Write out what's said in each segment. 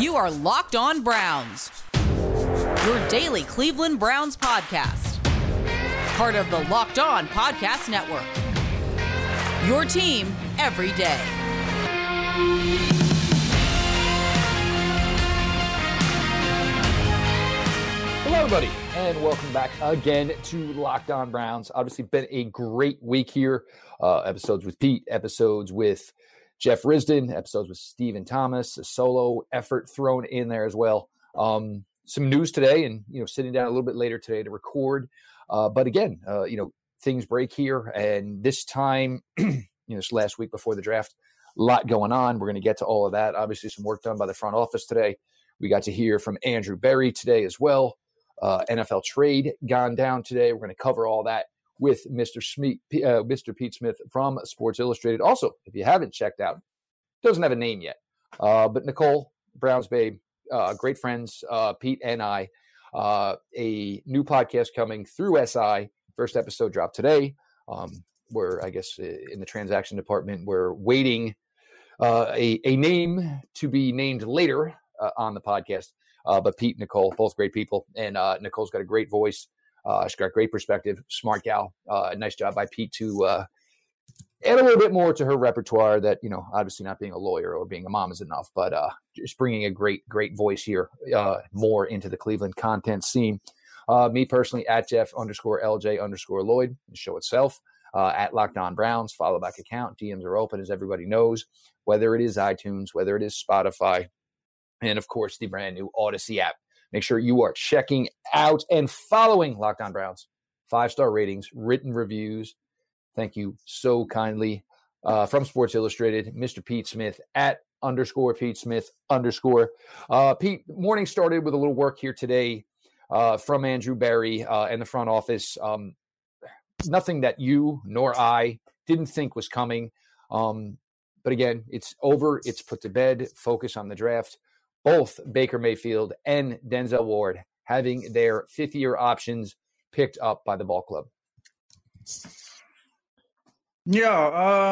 You are Locked On Browns, your daily Cleveland Browns podcast. Part of the Locked On Podcast Network. Your team every day. Hello, everybody, and welcome back again to Locked On Browns. Obviously, been a great week here. Uh, episodes with Pete, episodes with Jeff Risdon, episodes with Stephen Thomas, a solo effort thrown in there as well. Um, some news today, and you know, sitting down a little bit later today to record. Uh, but again, uh, you know, things break here, and this time, you know, this last week before the draft, a lot going on. We're going to get to all of that. Obviously, some work done by the front office today. We got to hear from Andrew Berry today as well. Uh, NFL trade gone down today. We're going to cover all that with Mr. Smith, uh, Mr. Pete Smith from Sports Illustrated. Also, if you haven't checked out, doesn't have a name yet, uh, but Nicole Brown's babe, uh, great friends, uh, Pete and I, uh, a new podcast coming through SI. First episode dropped today. Um, we're, I guess, in the transaction department, we're waiting a, a name to be named later on the podcast. Uh, but Pete and Nicole, both great people. And uh, Nicole's got a great voice. Uh, she's got great perspective, smart gal. Uh, nice job by Pete to uh, add a little bit more to her repertoire that, you know, obviously not being a lawyer or being a mom is enough, but uh, just bringing a great, great voice here more into the Cleveland content scene. me personally, at Jeff underscore LJ underscore Lloyd, the show itself. at Locked On Browns, follow back account. DMs are open, as everybody knows, whether it is iTunes, whether it is Spotify, and of course the brand new Audacy app. Make sure you are checking out and following Locked On Browns. Five star ratings, written reviews. Thank you so kindly uh, from Sports Illustrated, Mr. Pete Smith at underscore Pete Smith underscore. Uh, Pete, morning started with a little work here today uh, from Andrew Berry uh, and the front office. Um, nothing that you nor I didn't think was coming. Um, but again, it's over. It's put to bed. Focus on the draft both Baker Mayfield and Denzel Ward having their fifth year options picked up by the ball club. Yeah,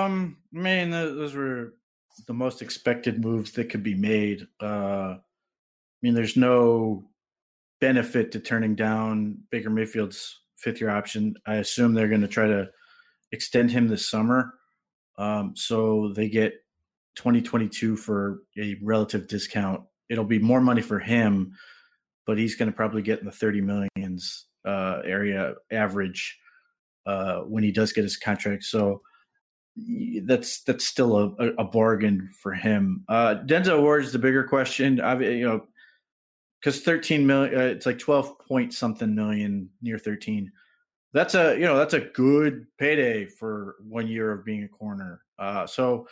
um, I mean, those were the most expected moves that could be made. Uh, I mean, there's no benefit to turning down Baker Mayfield's fifth year option. I assume they're going to try to extend him this summer. Um, so they get 2022 for a relative discount it'll be more money for him, but he's going to probably get in the 30 millions uh, area average uh, when he does get his contract. So that's that's still a, a bargain for him. Uh, Denzel Ward is the bigger question. I you know because 13 million, uh, it's like 12 point something million, near 13. That's a you know that's a good payday for one year of being a corner. Uh, so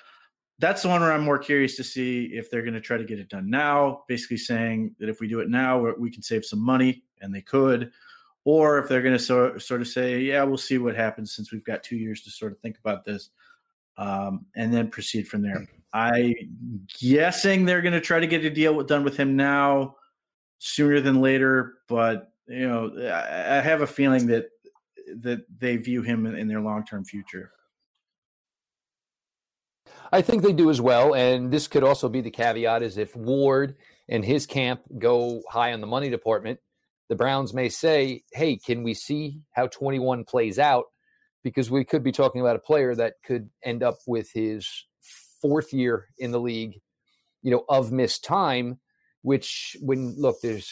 that's the one where I'm more curious to see if they're going to try to get it done now, basically saying that if we do it now, we can save some money, and they could, or if they're going to so, sort of say, yeah, we'll see what happens since we've got two years to sort of think about this, um, and then proceed from there. I'm guessing they're going to try to get a deal done with him now, sooner than later, but you know, I have a feeling that that they view him in, in their long term future. I think they do as well. And this could also be the caveat is if Ward and his camp go high on the money department, the Browns may say, hey, can we see how 21 plays out? Because we could be talking about a player that could end up with his fourth year in the league, you know, of missed time, which when look, there's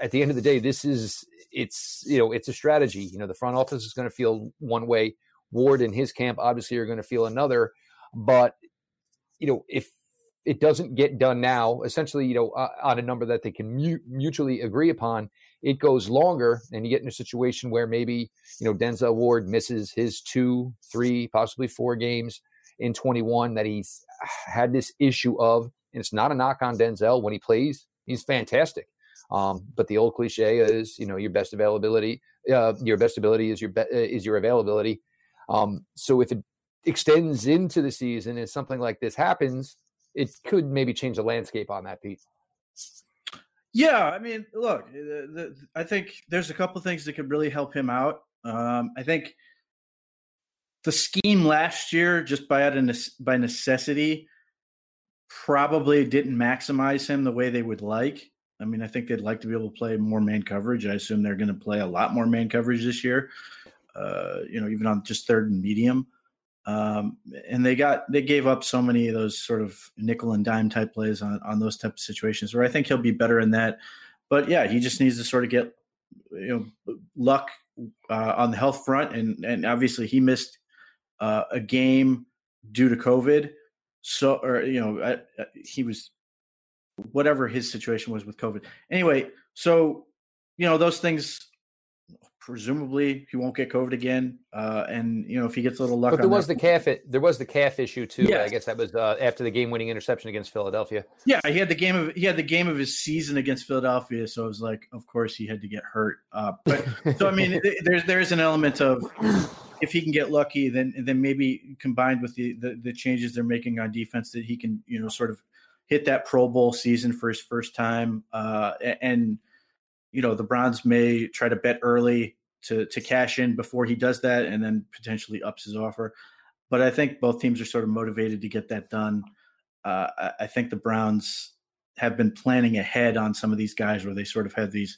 at the end of the day, this is it's you know, it's a strategy. You know, the front office is going to feel one way. Ward and his camp obviously are going to feel another. But you know, if it doesn't get done now, essentially, you know, uh, on a number that they can mu- mutually agree upon, it goes longer, and you get in a situation where maybe you know Denzel Ward misses his two, three, possibly four games in 21 that he's had this issue of, and it's not a knock on Denzel when he plays, he's fantastic. Um, but the old cliche is, you know, your best availability, uh, your best ability is your be- uh, is your availability. Um, so if it extends into the season and something like this happens, it could maybe change the landscape on that piece. Yeah, I mean, look, the, the, I think there's a couple things that could really help him out. Um, I think the scheme last year, just by out of, by necessity, probably didn't maximize him the way they would like. I mean, I think they'd like to be able to play more man coverage. I assume they're going to play a lot more man coverage this year. Uh, you know, even on just third and medium. Um, and they got they gave up so many of those sort of nickel and dime type plays on on those type of situations where I think he'll be better in that. But yeah, he just needs to sort of get you know luck uh, on the health front, and and obviously he missed uh, a game due to COVID. So or you know I, I, he was whatever his situation was with COVID. Anyway, so you know those things presumably he won't get COVID again. Uh, and you know, if he gets a little luck, but there was the calf. There was the calf issue too. Yeah. I guess that was uh, after the game-winning interception against Philadelphia. Yeah, he had the game of he had the game of his season against Philadelphia. So it was like, of course, he had to get hurt. Uh, but so I mean, there's there's an element of if he can get lucky, then then maybe combined with the, the the changes they're making on defense, that he can you know sort of hit that Pro Bowl season for his first time. Uh, and you know the Browns may try to bet early to to cash in before he does that, and then potentially ups his offer. But I think both teams are sort of motivated to get that done. Uh, I, think the Browns have been planning ahead on some of these guys where they sort of had these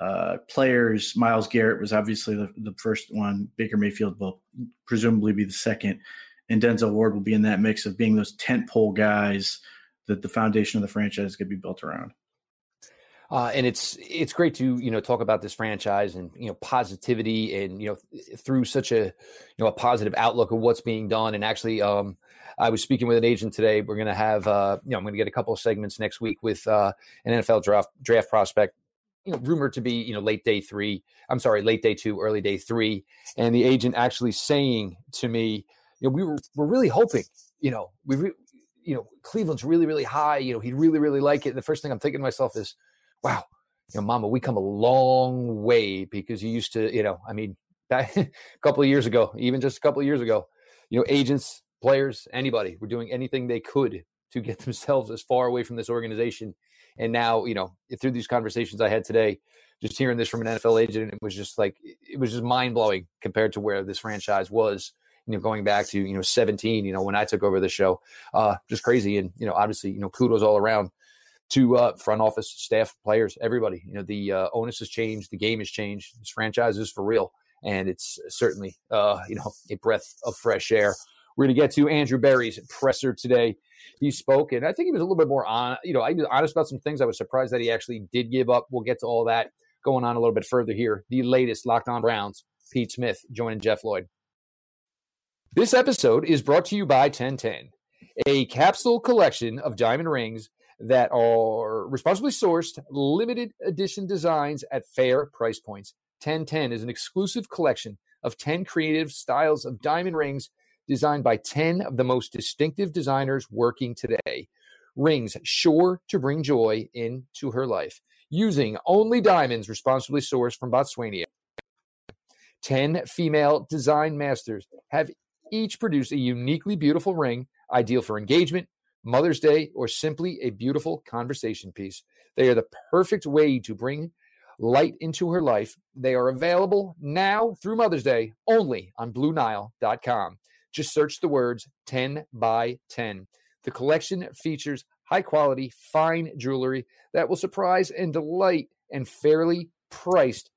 uh, players. Myles Garrett was obviously the, the first one. Baker Mayfield will presumably be the second, and Denzel Ward will be in that mix of being those tent pole guys that the foundation of the franchise to be built around. Uh, and it's it's great to you know talk about this franchise and you know positivity and you know through such a you know a positive outlook of what's being done and actually um, I was speaking with an agent today. We're going to have uh, you know I'm going to get a couple of segments next week with uh, an NFL draft draft prospect you know rumored to be you know late day three I'm sorry late day two early day three and the agent actually saying to me you know we were we're really hoping you know we re- you know Cleveland's really really high you know he'd really really like it and the first thing I'm thinking to myself is wow, you know, mama, we come a long way because you used to, you know, I mean, a couple of years ago, even just a couple of years ago, you know, agents, players, anybody were doing anything they could to get themselves as far away from this organization. And now, you know, through these conversations I had today, just hearing this from an NFL agent, it was just like it was just mind blowing compared to where this franchise was. You know, going back to you know 17, you know, when I took over the show, uh, just crazy. And you know, obviously, you know, kudos all around to uh, front office staff, players, everybody. You know, the uh, onus has changed, the game has changed. This franchise is for real, and it's certainly uh, you know a breath of fresh air. We're going to get to Andrew Berry's presser today. He spoke, and I think he was a little bit more on. You know, I was honest about some things. I was surprised that he actually did give up. We'll get to all that going on a little bit further here. The latest Locked On Browns. Pete Smith joining Jeff Lloyd. This episode is brought to you by 1010, a capsule collection of diamond rings that are responsibly sourced, limited edition designs at fair price points. 1010 is an exclusive collection of 10 creative styles of diamond rings designed by 10 of the most distinctive designers working today. Rings sure to bring joy into her life. Using only diamonds responsibly sourced from Botswana. 10 female design masters have each produced a uniquely beautiful ring, ideal for engagement, Mother's Day, or simply a beautiful conversation piece. They are the perfect way to bring light into her life. They are available now through Mother's Day only on BlueNile.com. Just search the words 10 by 10. The collection features high quality, fine jewelry that will surprise and delight and fairly priced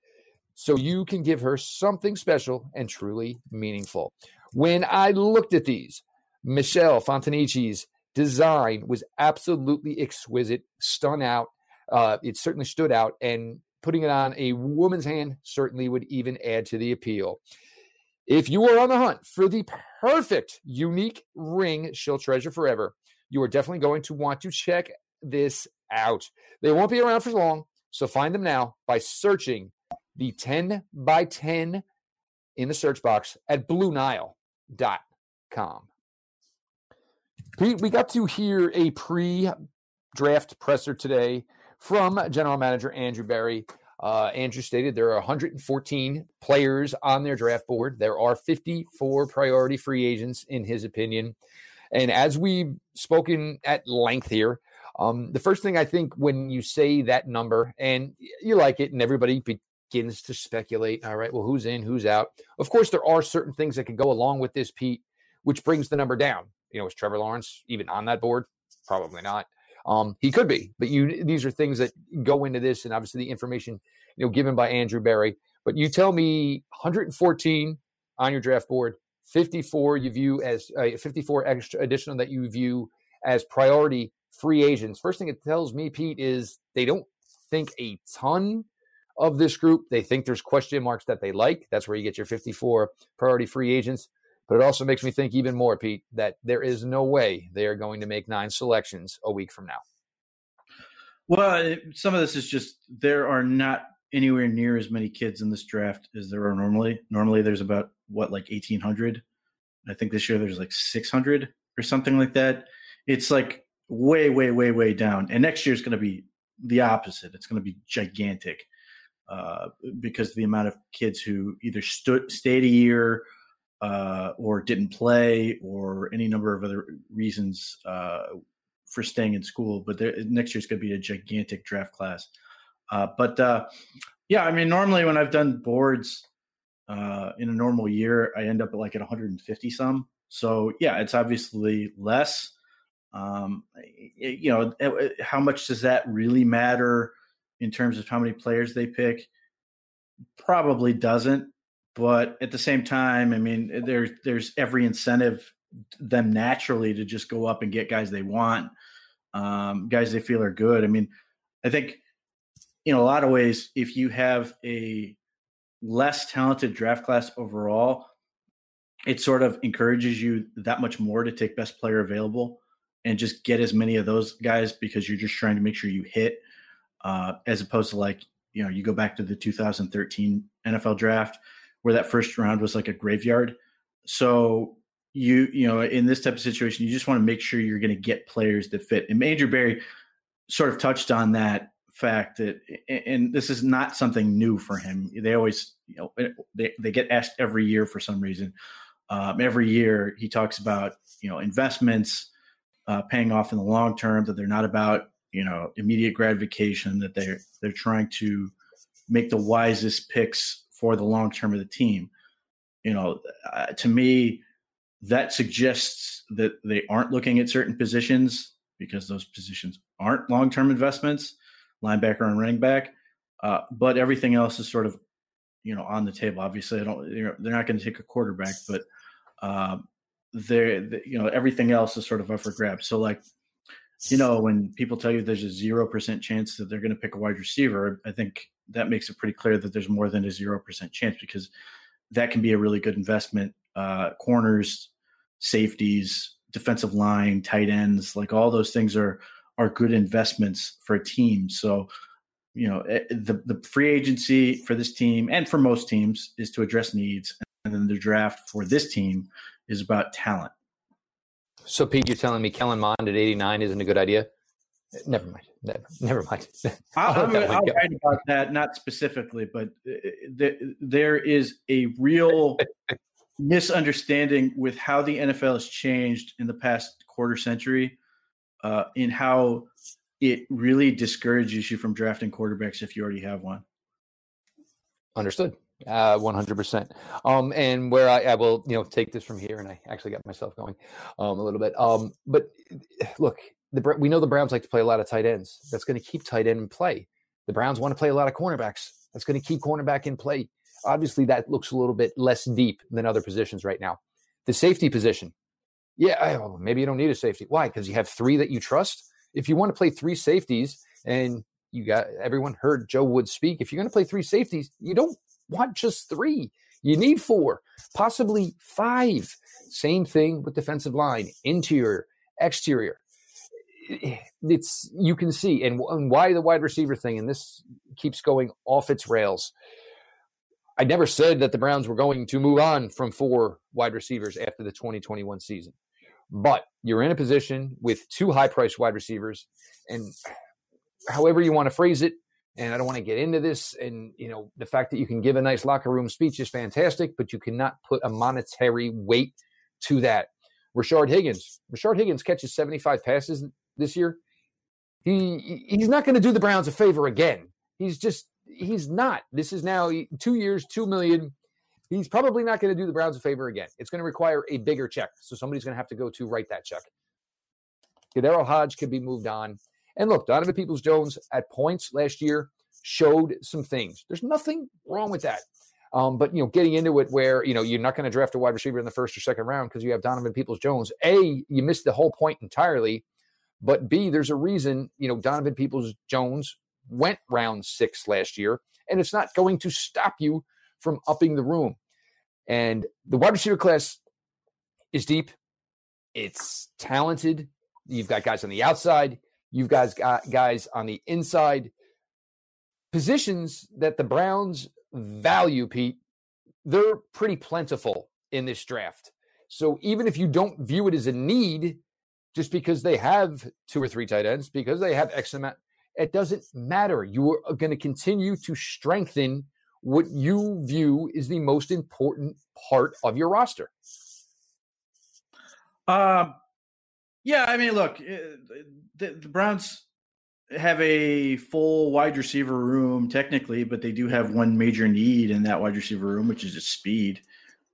so you can give her something special and truly meaningful. When I looked at these, Michelle Fontanici's design was absolutely exquisite, stun out. Uh, it certainly stood out, and putting it on a woman's hand certainly would even add to the appeal. If you are on the hunt for the perfect, unique ring she'll treasure forever, you are definitely going to want to check this out. They won't be around for long, so find them now by searching the 10 by 10 in the search box at BlueNile.com. Pete, we got to hear a pre draft presser today from general manager Andrew Berry. Uh, Andrew stated there are 114 players on their draft board. There are 54 priority free agents, in his opinion. And as we've spoken at length here, um, the first thing I think when you say that number and you like it, and everybody begins to speculate, all right, well, who's in, who's out? Of course, there are certain things that can go along with this, Pete, which brings the number down. You know, is Trevor Lawrence even on that board? Probably not. Um, he could be, but you these are things that go into this, and obviously the information you know given by Andrew Berry. But you tell me 114 on your draft board, 54 you view as uh, 54 extra additional that you view as priority free agents. First thing it tells me, Pete, is they don't think a ton of this group. They think there's question marks that they like. That's where you get your 54 priority free agents. But it also makes me think even more, Pete, that there is no way they are going to make nine selections a week from now. Well, some of this is just there are not anywhere near as many kids in this draft as there are normally. Normally, there's about what like 1,800. I think this year there's like 600 or something like that. It's like way, way, way, way down. And next year is going to be the opposite. It's going to be gigantic uh, because the amount of kids who either stood, stayed a year uh, or didn't play or any number of other reasons uh, for staying in school. But there, next year's going to be a gigantic draft class. Uh, but uh, yeah, I mean, normally when I've done boards uh, in a normal year, I end up at like at 150 some. So yeah, it's obviously less. Um, you know, eh, eh, how much does that really matter in terms of how many players they pick? Probably doesn't. But at the same time, I mean, there's there's every incentive them naturally to just go up and get guys they want, um, guys they feel are good. I mean, I think in a lot of ways, if you have a less talented draft class overall, it sort of encourages you that much more to take best player available and just get as many of those guys because you're just trying to make sure you hit, uh, as opposed to like you know you go back to the 2013 NFL draft where that first round was like a graveyard. So you you know in this type of situation you just want to make sure you're going to get players that fit. And Major Berry sort of touched on that fact that and this is not something new for him. They always you know they they get asked every year for some reason. Um, every year he talks about you know investments uh, paying off in the long term. That they're not about you know immediate gratification. That they're they're trying to make the wisest picks for the long term of the team. You know, uh, to me, that suggests that they aren't looking at certain positions because those positions aren't long term investments, linebacker and running back. Uh, but everything else is sort of, you know, on the table. Obviously, I don't. They're, not going to take a quarterback, but um, they're, they, you know, everything else is sort of up for grabs. So, like, you know, when people tell you there's a zero percent chance that they're going to pick a wide receiver, I think that makes it pretty clear that there's more than a zero percent chance because that can be a really good investment. Uh, corners, safeties, defensive line, tight ends, like all those things are are good investments for a team. So, you know, eh, the the free agency for this team and for most teams is to address needs, and then the draft for this team is about talent. So, Pete, you're telling me Kellen Mond at 89 isn't a good idea? Never mind. Never, never mind. I'll, I'll, I'll write about that, not specifically, but uh, there is a real misunderstanding with how the NFL has changed in the past quarter century, uh, in how it really discourages you from drafting quarterbacks if you already have one. Understood. Uh, 100%. Um, and where I, I, will, you know, take this from here, and I actually got myself going um, a little bit. Um, but look, the we know the Browns like to play a lot of tight ends. That's going to keep tight end in play. The Browns want to play a lot of cornerbacks. That's going to keep cornerback in play. Obviously, that looks a little bit less deep than other positions right now. The safety position, yeah, oh, maybe you don't need a safety. Why? Because you have three that you trust. If you want to play three safeties, and you got everyone heard Joe Wood speak, if you're going to play three safeties, you don't want just three. You need four, possibly five. Same thing with defensive line, interior, exterior it's you can see and, and why the wide receiver thing and this keeps going off its rails i never said that the browns were going to move on from four wide receivers after the 2021 season but you're in a position with two high priced wide receivers and however you want to phrase it and i don't want to get into this and you know the fact that you can give a nice locker room speech is fantastic but you cannot put a monetary weight to that Rashard Higgins. Rashard Higgins catches 75 passes this year, he he's not going to do the Browns a favor again. He's just he's not. This is now two years, two million. He's probably not going to do the Browns a favor again. It's going to require a bigger check. So somebody's going to have to go to write that check. KhaDarel Hodge could be moved on. And look, Donovan Peoples Jones at points last year showed some things. There's nothing wrong with that. Um, but you know, getting into it where you know you're not going to draft a wide receiver in the first or second round because you have Donovan Peoples Jones. A, you missed the whole point entirely. But B, there's a reason you know Donovan Peoples Jones went round six last year, and it's not going to stop you from upping the room. And the wide receiver class is deep. It's talented. You've got guys on the outside. You've guys got guys on the inside. Positions that the Browns value, Pete, they're pretty plentiful in this draft. So even if you don't view it as a need, just because they have two or three tight ends, because they have X amount, it doesn't matter. You are going to continue to strengthen what you view is the most important part of your roster. Um, yeah, I mean, look, eh, the, the Browns have a full wide receiver room technically, but they do have one major need in that wide receiver room, which is just speed.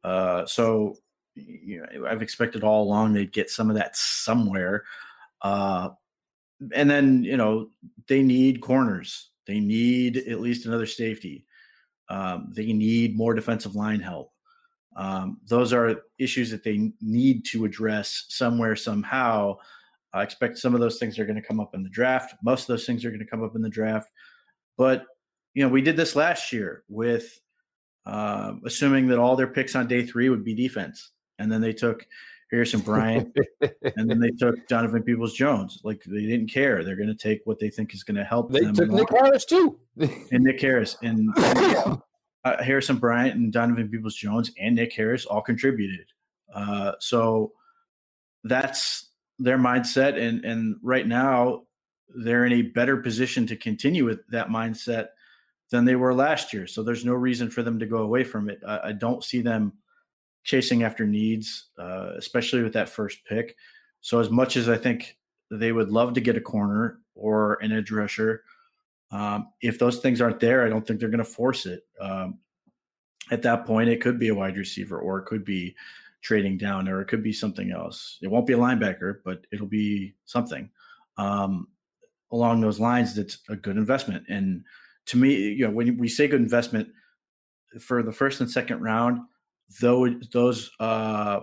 Uh, so you know, I've expected all along they'd get some of that somewhere. Uh, and then you know they need corners. They need at least another safety. Um, they need more defensive line help. Um, those are issues that they need to address somewhere somehow. I expect some of those things are going to come up in the draft. Most of those things are going to come up in the draft. But you know, we did this last year with uh, assuming that all their picks on day three would be defense, and then they took Harrison Bryant, and then they took Donovan Peoples Jones. Like they didn't care; they're going to take what they think is going to help they them. They took Nick Harris too, and Nick Harris, and, and uh, Harrison Bryant and Donovan Peoples Jones and Nick Harris all contributed. Uh, so that's their mindset, and and right now they're in a better position to continue with that mindset than they were last year. So there's no reason for them to go away from it. I, I don't see them chasing after needs, uh, especially with that first pick. So as much as I think they would love to get a corner or an edge rusher, um, if those things aren't there, I don't think they're going to force it. Um, at that point, it could be a wide receiver, or it could be trading down, or it could be something else. It won't be a linebacker, but it'll be something um, along those lines. That's a good investment. And to me, you know, when we say good investment for the first and second round, though those uh,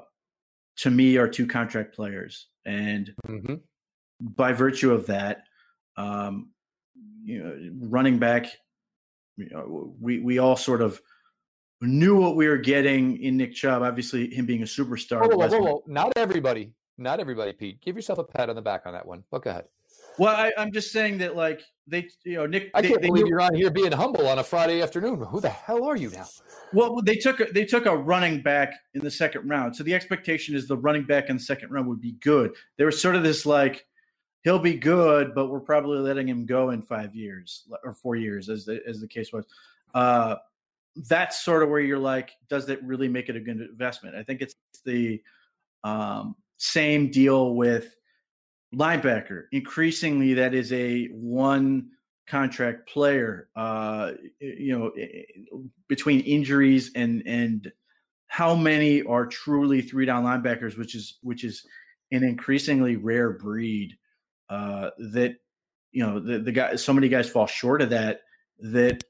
to me are two contract players, and mm-hmm. by virtue of that, um, you know, running back, you know, we we all sort of knew what we were getting in Nick Chubb. Obviously, him being a superstar. Whoa, whoa, whoa. Not everybody. Not everybody, Pete. Give yourself a pat on the back on that one. But go ahead. Well, I, am just saying that, like they, you know, Nick. I they, can't they, believe you're on here being humble on a Friday afternoon. Who the hell are you now? Well, they took a, they took a running back in the second round, so the expectation is the running back in the second round would be good. There was sort of this like he'll be good, but we're probably letting him go in five years or four years, as the as the case was. Uh, that's sort of where you're like, does that really make it a good investment? I think it's the um, same deal with linebacker. Increasingly, that is a one contract player. Uh, you know, between injuries and and how many are truly three down linebackers, which is which is an increasingly rare breed uh, that you know the, the guy so many guys fall short of that that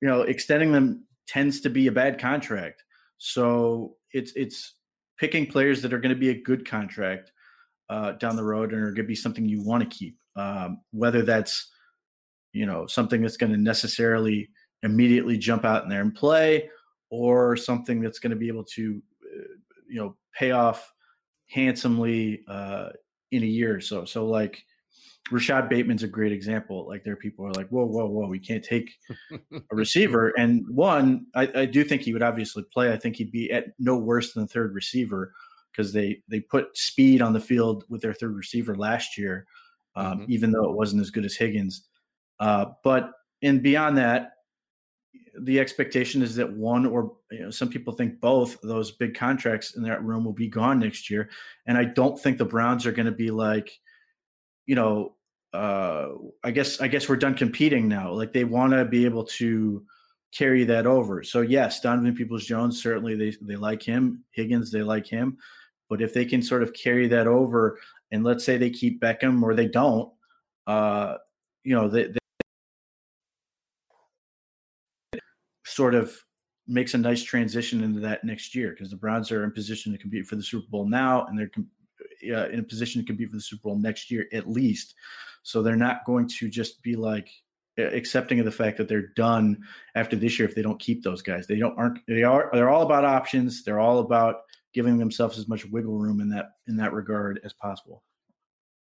you know extending them tends to be a bad contract so it's it's picking players that are going to be a good contract uh, down the road and are going to be something you want to keep um, whether that's you know something that's going to necessarily immediately jump out in there and play or something that's going to be able to uh, you know pay off handsomely uh, in a year or so so like Rashod Bateman's a great example. Like there are people are like, whoa, whoa, whoa, we can't take a receiver. And one, I, I, do think he would obviously play. I think he'd be at no worse than third receiver because they they put speed on the field with their third receiver last year, um, mm-hmm. even though it wasn't as good as Higgins. Uh, but and beyond that, the expectation is that one or you know, some people think both those big contracts in that room will be gone next year. And I don't think the Browns are going to be like – you know, uh, I guess I guess we're done competing now. Like they want to be able to carry that over. So yes, Donovan Peoples Jones certainly they they like him. Higgins they like him, but if they can sort of carry that over and let's say they keep Beckham or they don't, uh, you know, they, they sort of makes a nice transition into that next year because the Browns are in position to compete for the Super Bowl now, and they're uh, in a position to compete for the Super Bowl next year at least. So they're not going to just be like accepting of the fact that they're done after this year if they don't keep those guys. They don't aren't they are they're all about options. They're all about giving themselves as much wiggle room in that in that regard as possible.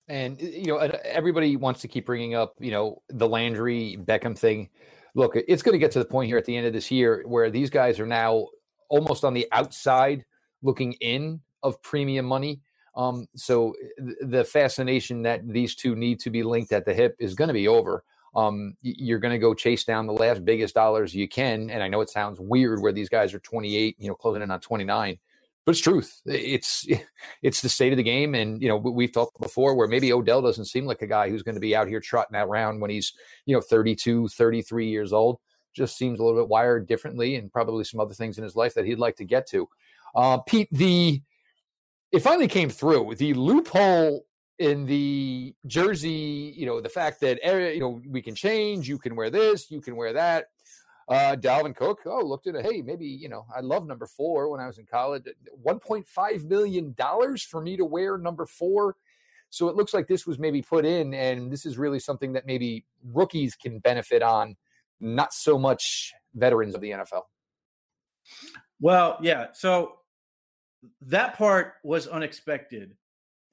And you know, everybody wants to keep bringing up, you know, the Landry Beckham thing. Look, it's going to get to the point here at the end of this year where these guys are now almost on the outside looking in of premium money. Um, so the fascination that these two need to be linked at the hip is going to be over. Um, you're going to go chase down the last biggest dollars you can. And I know it sounds weird where these guys are 28, you know, closing in on 29, but it's truth. It's it's the state of the game. And you know, we've talked before where maybe Odell doesn't seem like a guy who's going to be out here trotting around when he's you know 32, 33 years old. Just seems a little bit wired differently, and probably some other things in his life that he'd like to get to. Uh, Pete, the it finally came through. The loophole in the jersey, you know, the fact that eh, you know we can change, you can wear this, you can wear that. Uh, Dalvin Cook, oh, looked at it. Hey, maybe you know, I love number four when I was in college. One point five million dollars for me to wear number four. So it looks like this was maybe put in, and this is really something that maybe rookies can benefit on, not so much veterans of the NFL. Well, yeah. So that part was unexpected.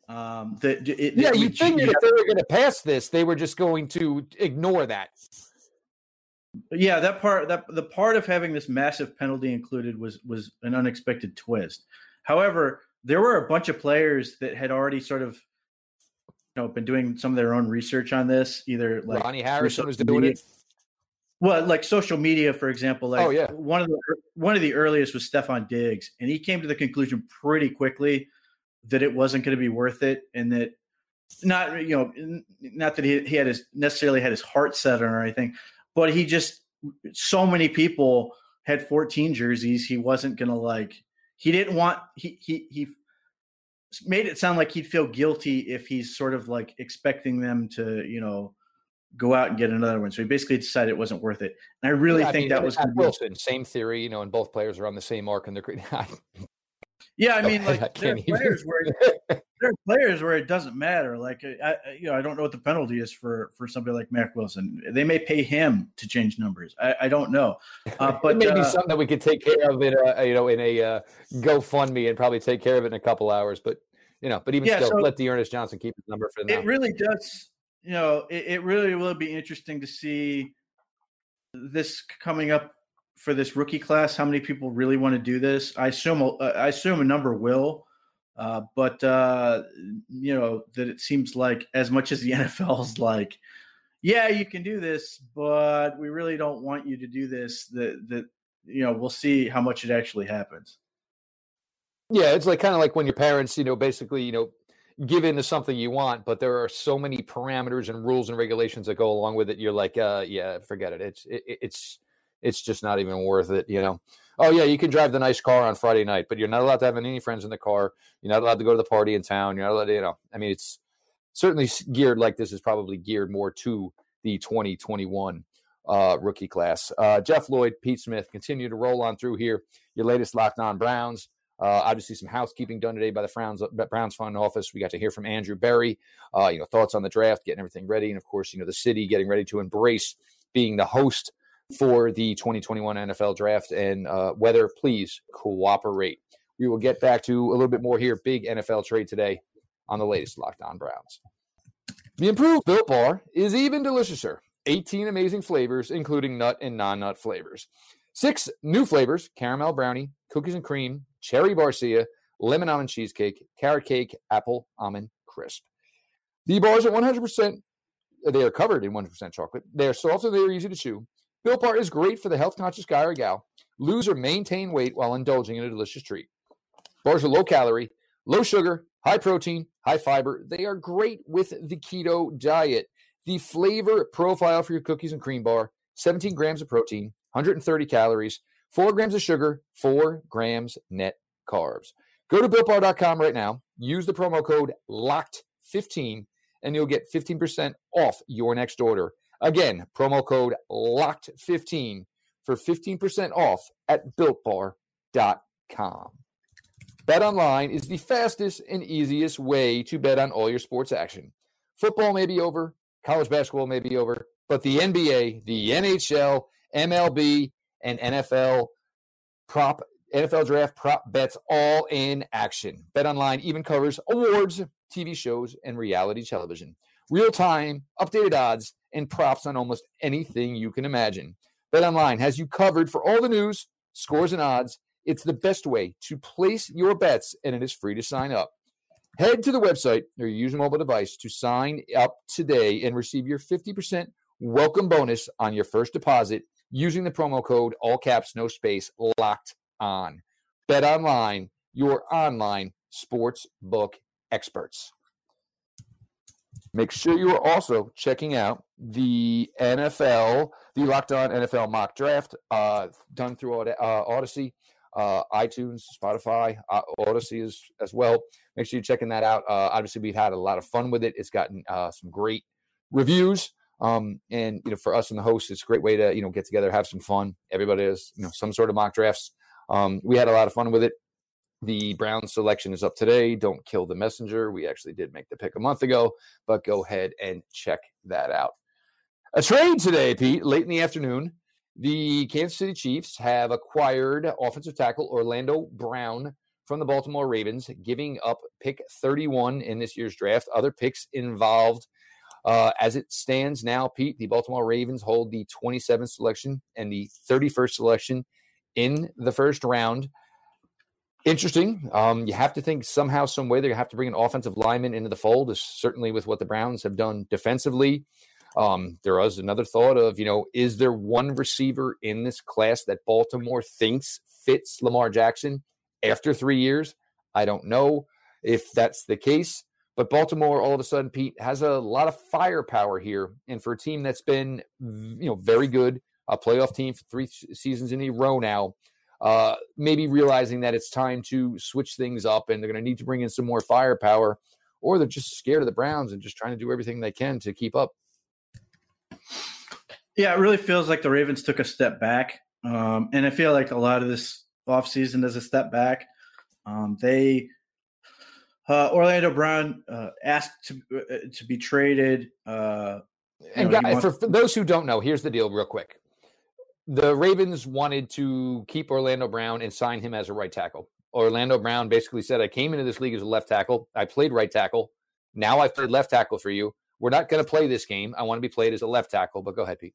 Um, that it, yeah, you figured if they were going to pass this, they were just going to ignore that. Yeah, that part that the part of having this massive penalty included was was an unexpected twist. However, there were a bunch of players that had already sort of you know been doing some of their own research on this, either like Ronnie Harrison was doing it. Well, like social media, for example, like oh, yeah. one of the one of the earliest was Stefon Diggs, and he came to the conclusion pretty quickly that it wasn't going to be worth it, and that not you know not that he, he had his necessarily had his heart set on or anything, but he just so many people had 14 jerseys, he wasn't going to like he didn't want he he he made it sound like he'd feel guilty if he's sort of like expecting them to you know go out and get another one. So he basically decided it wasn't worth it. And I really yeah, think I mean, that was Wilson. Same theory, you know, and both players are on the same arc and they're. yeah, I mean, like I there are players where there are players where it doesn't matter. Like, I, you know, I don't know what the penalty is for for somebody like Mack Wilson. They may pay him to change numbers. I, I don't know, uh, but maybe uh, something that we could take care of in a you know in a uh, GoFundMe and probably take care of it in a couple hours. But you know, but even yeah, still, so let D'Ernest Johnson keep his number for now. It really does you know, it, it really will be interesting to see this coming up for this rookie class. How many people really want to do this? I assume uh, I assume a number will, uh, but uh, you know that it seems like as much as the NFL's like, yeah, you can do this, but we really don't want you to do this. That that you know we'll see how much it actually happens. Yeah, it's like kind of like when your parents, you know, basically, you know, give into something you want, but there are so many parameters and rules and regulations that go along with it. You're like, uh, yeah, forget it. It's it, it's it's just not even worth it. You know. Oh yeah, you can drive the nice car on Friday night, but you're not allowed to have any friends in the car. You're not allowed to go to the party in town. You're not allowed to, you know. I mean, it's certainly geared like this is probably geared more to the 2021 uh, rookie class. Uh, Jeff Lloyd, Pete Smith, continue to roll on through here. Your latest Locked On Browns. Uh, obviously, some housekeeping done today by the Browns, Browns Fund Office. We got to hear from Andrew Berry, uh, you know, thoughts on the draft, getting everything ready, and of course, you know, the city getting ready to embrace being the host for the 2021 NFL Draft. And uh, weather, please cooperate. We will get back to a little bit more here. Big NFL trade today on the latest Locked On Browns. The improved Built Bar is even deliciouser. 18 amazing flavors, including nut and non-nut flavors. Six new flavors: caramel brownie, cookies and cream, cherry barcia, lemon almond cheesecake, carrot cake, apple almond crisp. The bars are 100%, they are covered in 100% chocolate. They are soft and they are easy to chew. Built Bar is great for the health conscious guy or gal. Lose or maintain weight while indulging in a delicious treat. Bars are low calorie, low sugar, high protein, high fiber. They are great with the keto diet. The flavor profile for your cookies and cream bar 17 grams of protein, 130 calories, Four grams of sugar, four grams net carbs. Go to builtbar.com right now. Use the promo code LOCKED 15 and you'll get 15% off your next order. Again, promo code LOCKED15 for 15% off at builtbar.com. Bet online is the fastest and easiest way to bet on all your sports action. Football may be over, college basketball may be over, but the NBA, the NHL, MLB, and NFL prop NFL draft prop bets all in action. Bet online even covers awards, TV shows, and reality television. Real time, updated odds, and props on almost anything you can imagine. Bet online has you covered for all the news, scores, and odds. It's the best way to place your bets, and it is free to sign up. Head to the website or use your mobile device to sign up today and receive your 50% welcome bonus on your first deposit using the promo code all caps no space locked on. Bet online, your online sports book experts. Make sure you are also checking out the NFL, the Locked On NFL mock draft, uh, done through uh, Audacy, uh, iTunes, Spotify, uh, Audacy as, as well. Make sure you're checking that out. Uh, obviously, we've had a lot of fun with it. It's gotten uh, some great reviews. Um, and you know, for us and the host, it's a great way to you know get together, have some fun. Everybody has you know some sort of mock drafts. Um, we had a lot of fun with it. The Brown selection is up today. Don't kill the messenger. We actually did make the pick a month ago, but go ahead and check that out. A trade today, Pete, late in the afternoon. The Kansas City Chiefs have acquired offensive tackle Orlando Brown from the Baltimore Ravens, giving up pick 31 in this year's draft. Other picks involved uh, as it stands now, Pete, the Baltimore Ravens hold the 27th selection and the 31st selection in the first round. Interesting. Um, you have to think somehow, some way, to have to bring an offensive lineman into the fold, certainly with what the Browns have done defensively. Um, there was another thought of, you know, is there one receiver in this class that Baltimore thinks fits Lamar Jackson after three years? I don't know if that's the case. But Baltimore, all of a sudden, Pete has a lot of firepower here, and for a team that's been, you know, very good, a playoff team for three seasons in a row now, uh, maybe realizing that it's time to switch things up, and they're going to need to bring in some more firepower, or they're just scared of the Browns and just trying to do everything they can to keep up. Yeah, it really feels like the Ravens took a step back, um, and I feel like a lot of this offseason is a step back. Um, they uh, Orlando Brown uh, asked to uh, to be traded. Uh, and know, guys, for, for, those who don't know, here's the deal, real quick. The Ravens wanted to keep Orlando Brown and sign him as a right tackle. Orlando Brown basically said, "I came into this league as a left tackle. I played right tackle. Now I've played left tackle for you. We're not going to play this game. I want to be played as a left tackle." But go ahead, Pete.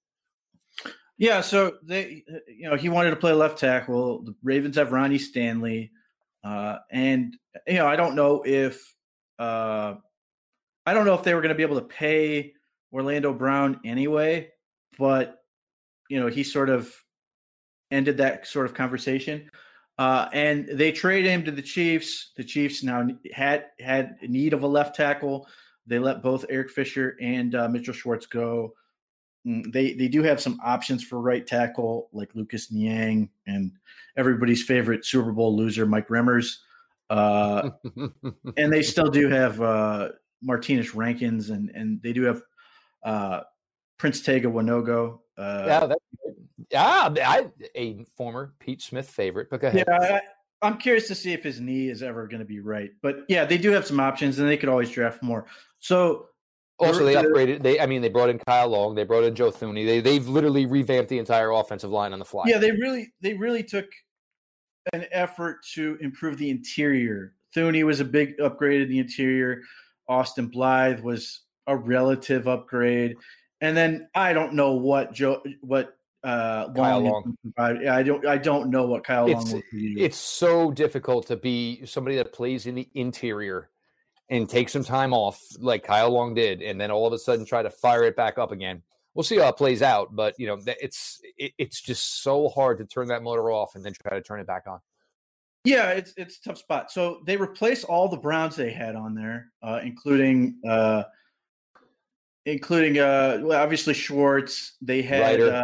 Yeah, so they, you know, he wanted to play left tackle. The Ravens have Ronnie Stanley. Uh, and you know, I don't know if uh, I don't know if they were going to be able to pay Orlando Brown anyway, but you know, he sort of ended that sort of conversation. Uh, and they trade him to the Chiefs. The Chiefs now had had need of a left tackle. They let both Eric Fisher and uh, Mitchell Schwartz go. Mm, they they do have some options for right tackle like Lucas Niang and everybody's favorite Super Bowl loser Mike Remmers, uh, and they still do have uh, Martinas Rankins and and they do have uh, Prince Tega Wanogho. Uh, yeah, that's yeah, I, a former Pete Smith favorite. But go ahead. Yeah, I, am curious to see if his knee is ever going to be right. But yeah, they do have some options, and they could always draft more. So also, they upgraded. They, I mean, they brought in Kyle Long. They brought in Joe Thuney. They they've literally revamped the entire offensive line on the fly. Yeah, they really they really took an effort to improve the interior. Thuney was a big upgrade in the interior. Austin Blythe was a relative upgrade, and then I don't know what Joe what uh Kyle Long. I don't I don't know what Kyle it's, Long. It's so difficult to be somebody that plays in the interior and take some time off like Kyle Long did, and then all of a sudden try to fire it back up again. We'll see how it plays out, but you know it's it, it's just so hard to turn that motor off and then try to turn it back on. Yeah, it's it's a tough spot. So they replace all the Browns they had on there, uh, including uh, including uh, well, obviously Schwartz. They had uh,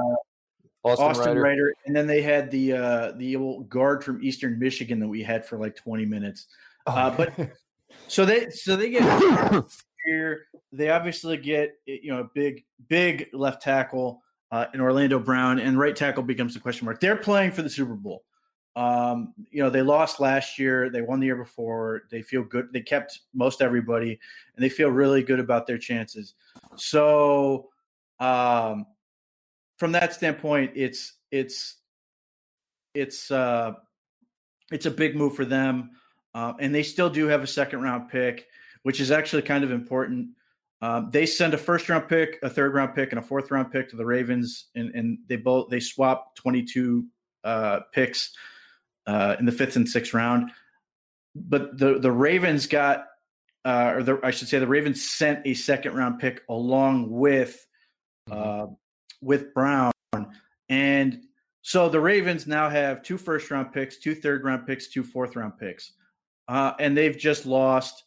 Austin, Austin Reiter. and then they had the uh, the old guard from Eastern Michigan that we had for like twenty minutes. Uh, but So they so they get year, they obviously get you know a big, big left tackle uh, in Orlando Brown, and right tackle becomes a question mark. They're playing for the Super Bowl. Um, you know, they lost last year. They won the year before. They feel good. They kept most everybody, and they feel really good about their chances. So, um, from that standpoint, it's it's it's uh, it's a big move for them, uh, and they still do have a second round pick, which is actually kind of important. Um, they send a first round pick, a third round pick, and a fourth round pick to the Ravens, and, and they both they swap twenty two uh, picks uh, in the fifth and sixth round. But the the Ravens got, uh, or the, I should say, the Ravens sent a second round pick along with mm-hmm. uh, with Brown, and so the Ravens now have two first round picks, two third round picks, two fourth round picks, uh, and they've just lost.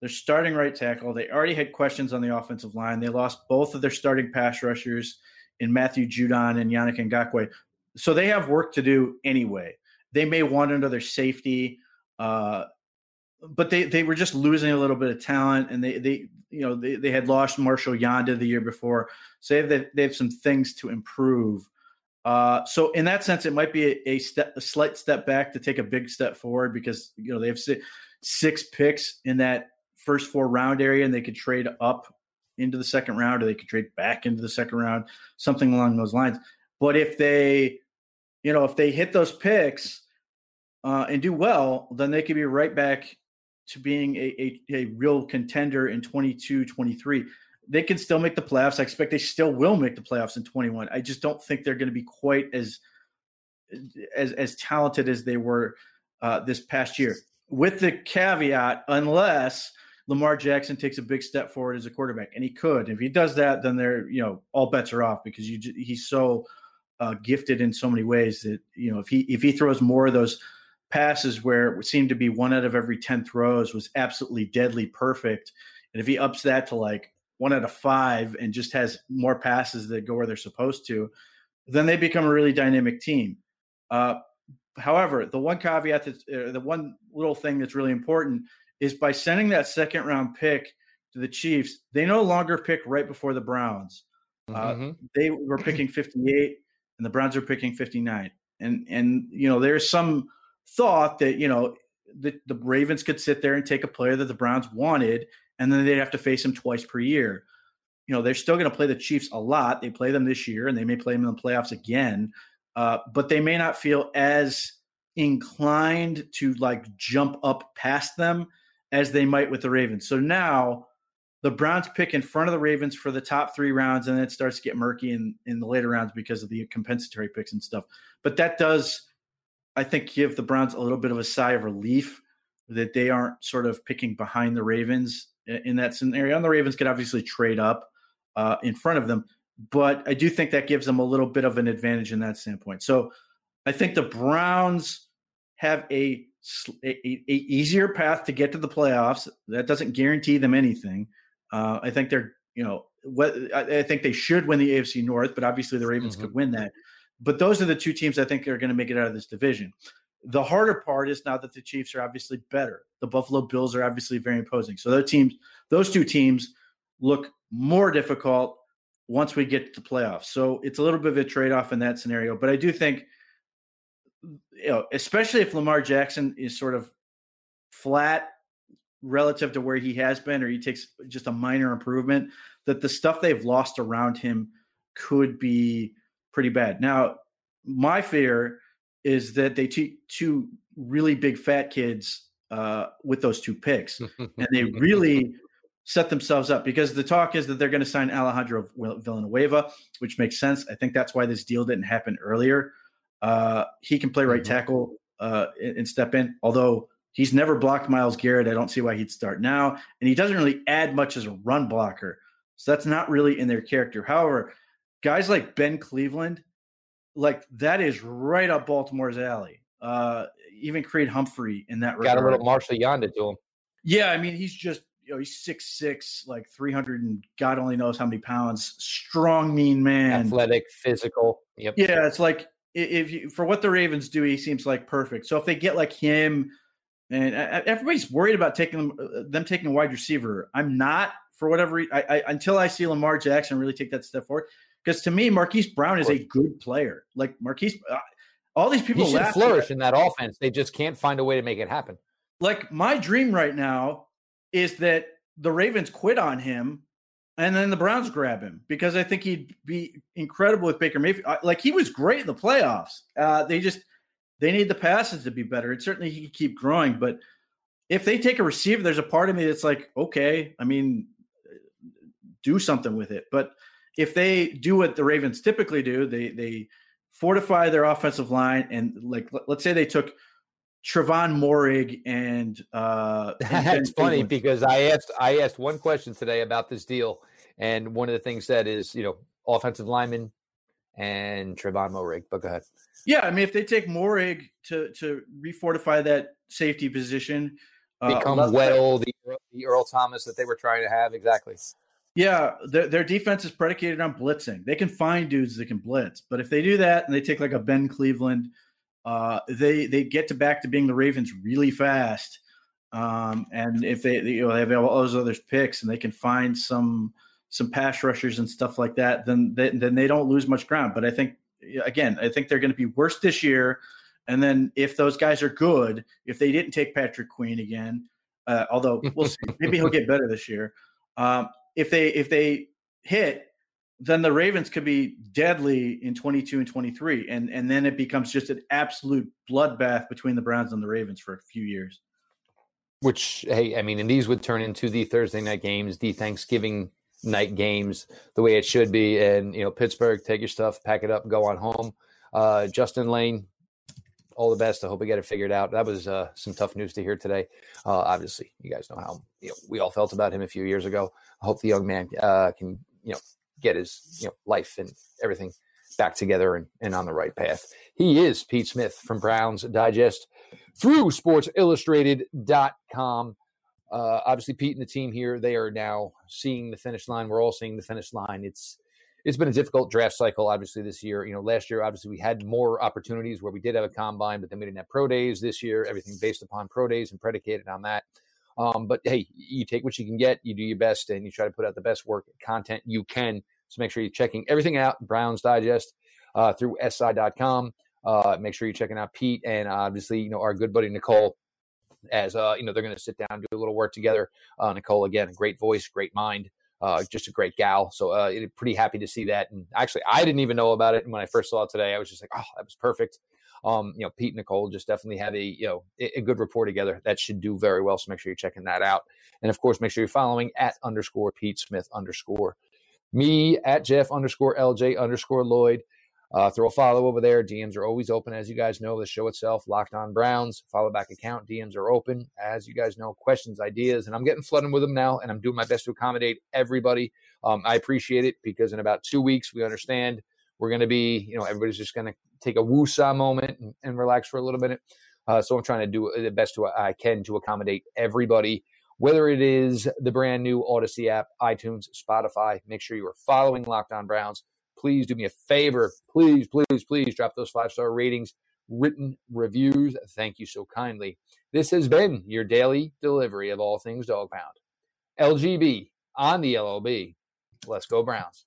Their starting right tackle. They already had questions on the offensive line. They lost both of their starting pass rushers in Matthew Judon and Yannick Ngakoue. So they have work to do anyway. They may want another safety, uh, but they they were just losing a little bit of talent, and they they you know they, they had lost Marshall Yanda the year before, so they have they have some things to improve. Uh, so in that sense, it might be a, a, step, a slight step back to take a big step forward because you know they have six, six picks in that first four round area, and they could trade up into the second round, or they could trade back into the second round, something along those lines. But if they you know, if they hit those picks uh, and do well, then they could be right back to being a, a, a, real contender in 22, 23. They can still make the playoffs. I expect they still will make the playoffs in 21. I just don't think they're going to be quite as as as talented as they were uh, this past year. With the caveat, unless Lamar Jackson takes a big step forward as a quarterback, and he could. If he does that, then they're you know all bets are off because you he's so uh, gifted in so many ways that you know if he if he throws more of those passes where it seemed to be one out of every 10 throws was absolutely deadly perfect and if he ups that to like one out of five and just has more passes that go where they're supposed to then they become a really dynamic team uh, however the one caveat that uh, the one little thing that's really important is by sending that second round pick to the chiefs they no longer pick right before the browns uh, mm-hmm. they were picking 58 and the Browns are picking 59. And and you know, there's some thought that, you know, the, the Ravens could sit there and take a player that the Browns wanted, and then they'd have to face him twice per year. You know, they're still going to play the Chiefs a lot. They play them this year, and they may play them in the playoffs again. Uh, but they may not feel as inclined to like jump up past them as they might with the Ravens. So now the Browns pick in front of the Ravens for the top three rounds, and then it starts to get murky in, in the later rounds because of the compensatory picks and stuff. But that does, I think, give the Browns a little bit of a sigh of relief that they aren't sort of picking behind the Ravens in that scenario. And the Ravens could obviously trade up uh, in front of them, but I do think that gives them a little bit of an advantage in that standpoint. So I think the Browns have a, a, a easier path to get to the playoffs. That doesn't guarantee them anything uh, I think they're, you know, what I, think they should win the AFC North, but obviously the Ravens mm-hmm. could win that. But those are the two teams I think are going to make it out of this division. The harder part is now that the Chiefs are obviously better. The Buffalo Bills are obviously very imposing. So those teams, those two teams, look more difficult once we get to the playoffs. So it's a little bit of a trade off in that scenario. But I do think, you know, especially if Lamar Jackson is sort of flat relative to where he has been, or he takes just a minor improvement, that the stuff they've lost around him could be pretty bad. Now, my fear is that they take two really big fat kids uh, with those two picks, and they really set themselves up because the talk is that they're going to sign Alejandro Villanueva, which makes sense. I think that's why this deal didn't happen earlier. Uh, he can play right mm-hmm. tackle uh, and, and step in, although He's never blocked Myles Garrett. I don't see why he'd start now. And he doesn't really add much as a run blocker. So that's not really in their character. However, guys like Ben Cleveland, like that is right up Baltimore's alley. Uh, even Creed Humphrey in that Got regard. a little Marshall Yanda to him. Yeah, I mean, he's just, you know, he's six six, like 300 and God only knows how many pounds. Strong, mean man. Athletic, physical. Yep. Yeah, it's like if you, for what the Ravens do, he seems like perfect. So if they get like him and everybody's worried about taking them, uh, them taking a wide receiver. I'm not for whatever reason. I, I, until I see Lamar Jackson really take that step forward. Because to me, Marquise Brown is a good player. Like Marquise, uh, all these people should flourish in that offense. They just can't find a way to make it happen. Like my dream right now is that the Ravens quit on him and then the Browns grab him because I think he'd be incredible with Baker Mayfield. Like he was great in the playoffs. Uh, they just they need the passes to be better. And certainly he could keep growing, but if they take a receiver, there's a part of me that's like, okay, I mean, do something with it. But if they do what the Ravens typically do, they they fortify their offensive line and like let's say they took Trevon Moehrig and uh That's funny because I asked I asked one question today about this deal and one of the things said is, you know, offensive lineman and Trevon Moehrig. But go ahead. Yeah, I mean if they take Moehrig to to refortify that safety position, uh, become uh, well the, the Earl Thomas that they were trying to have exactly. Yeah, their, their defense is predicated on blitzing. They can find dudes that can blitz, but if they do that and they take like a Ben Cleveland, uh, they they get to back to being the Ravens really fast. Um, and if they, you know, they have all those other picks and they can find some some pass rushers and stuff like that, then they, then they don't lose much ground. But I think again, I think they're going to be worse this year. And then if those guys are good, if they didn't take Patrick Queen again, uh, although we'll see, maybe he'll get better this year. Um, if they if they hit, then the Ravens could be deadly in 22 and 23, and and then it becomes just an absolute bloodbath between the Browns and the Ravens for a few years. Which hey, I mean, and these would turn into the Thursday night games, the Thanksgiving night games, the way it should be. And you know, Pittsburgh, take your stuff, pack it up, go on home. Uh, Justin Lane, all the best. I hope we get it figured out. That was uh, some tough news to hear today. Uh, obviously, you guys know how you know, we all felt about him a few years ago. I hope the young man uh, can you know get his you know life and everything back together and, and on the right path. He is Pete Smith from Browns Digest through SportsIllustrated.com. Uh, obviously, Pete and the team here, they are now seeing the finish line. We're all seeing the finish line. It's it's been a difficult draft cycle, obviously, this year. You know, last year, obviously, we had more opportunities where we did have a combine, but then we didn't have pro days this year. Everything based upon pro days and predicated on that. Um, but hey, you take what you can get, you do your best, and you try to put out the best work content you can. So make sure you're checking everything out, Browns Digest, uh, through si.com. Uh, make sure you're checking out Pete and obviously, you know, our good buddy Nicole as uh, you know, they're going to sit down, do a little work together. Uh, Nicole, again, great voice, great mind uh, just a great gal. So uh, pretty happy to see that. And actually, I didn't even know about it. And when I first saw it today, I was just like, oh, that was perfect. Um, you know, Pete and Nicole just definitely have a you know a, good rapport together. That should do very well. So make sure you're checking that out. And of course, make sure you're following at underscore Pete Smith underscore me at Jeff underscore LJ underscore Lloyd. Uh, throw a follow over there. DMs are always open, as you guys know. The show itself, Locked On Browns, follow back account. DMs are open, as you guys know. Questions, ideas, and I'm getting flooded with them now, and I'm doing my best to accommodate everybody. Um, I appreciate it because in about two weeks, we understand we're going to be, you know, everybody's just going to take a woosah moment and, and, relax for a little minute. Uh, so I'm trying to do the best to, I can to accommodate everybody, whether it is the brand new Audacy app, iTunes, Spotify. Make sure you are following Locked On Browns please do me a favor. Please, please, please drop those five star ratings, written reviews. Thank you so kindly. This has been your daily delivery of all things dog pound. LGB on the LOB. Let's go, Browns.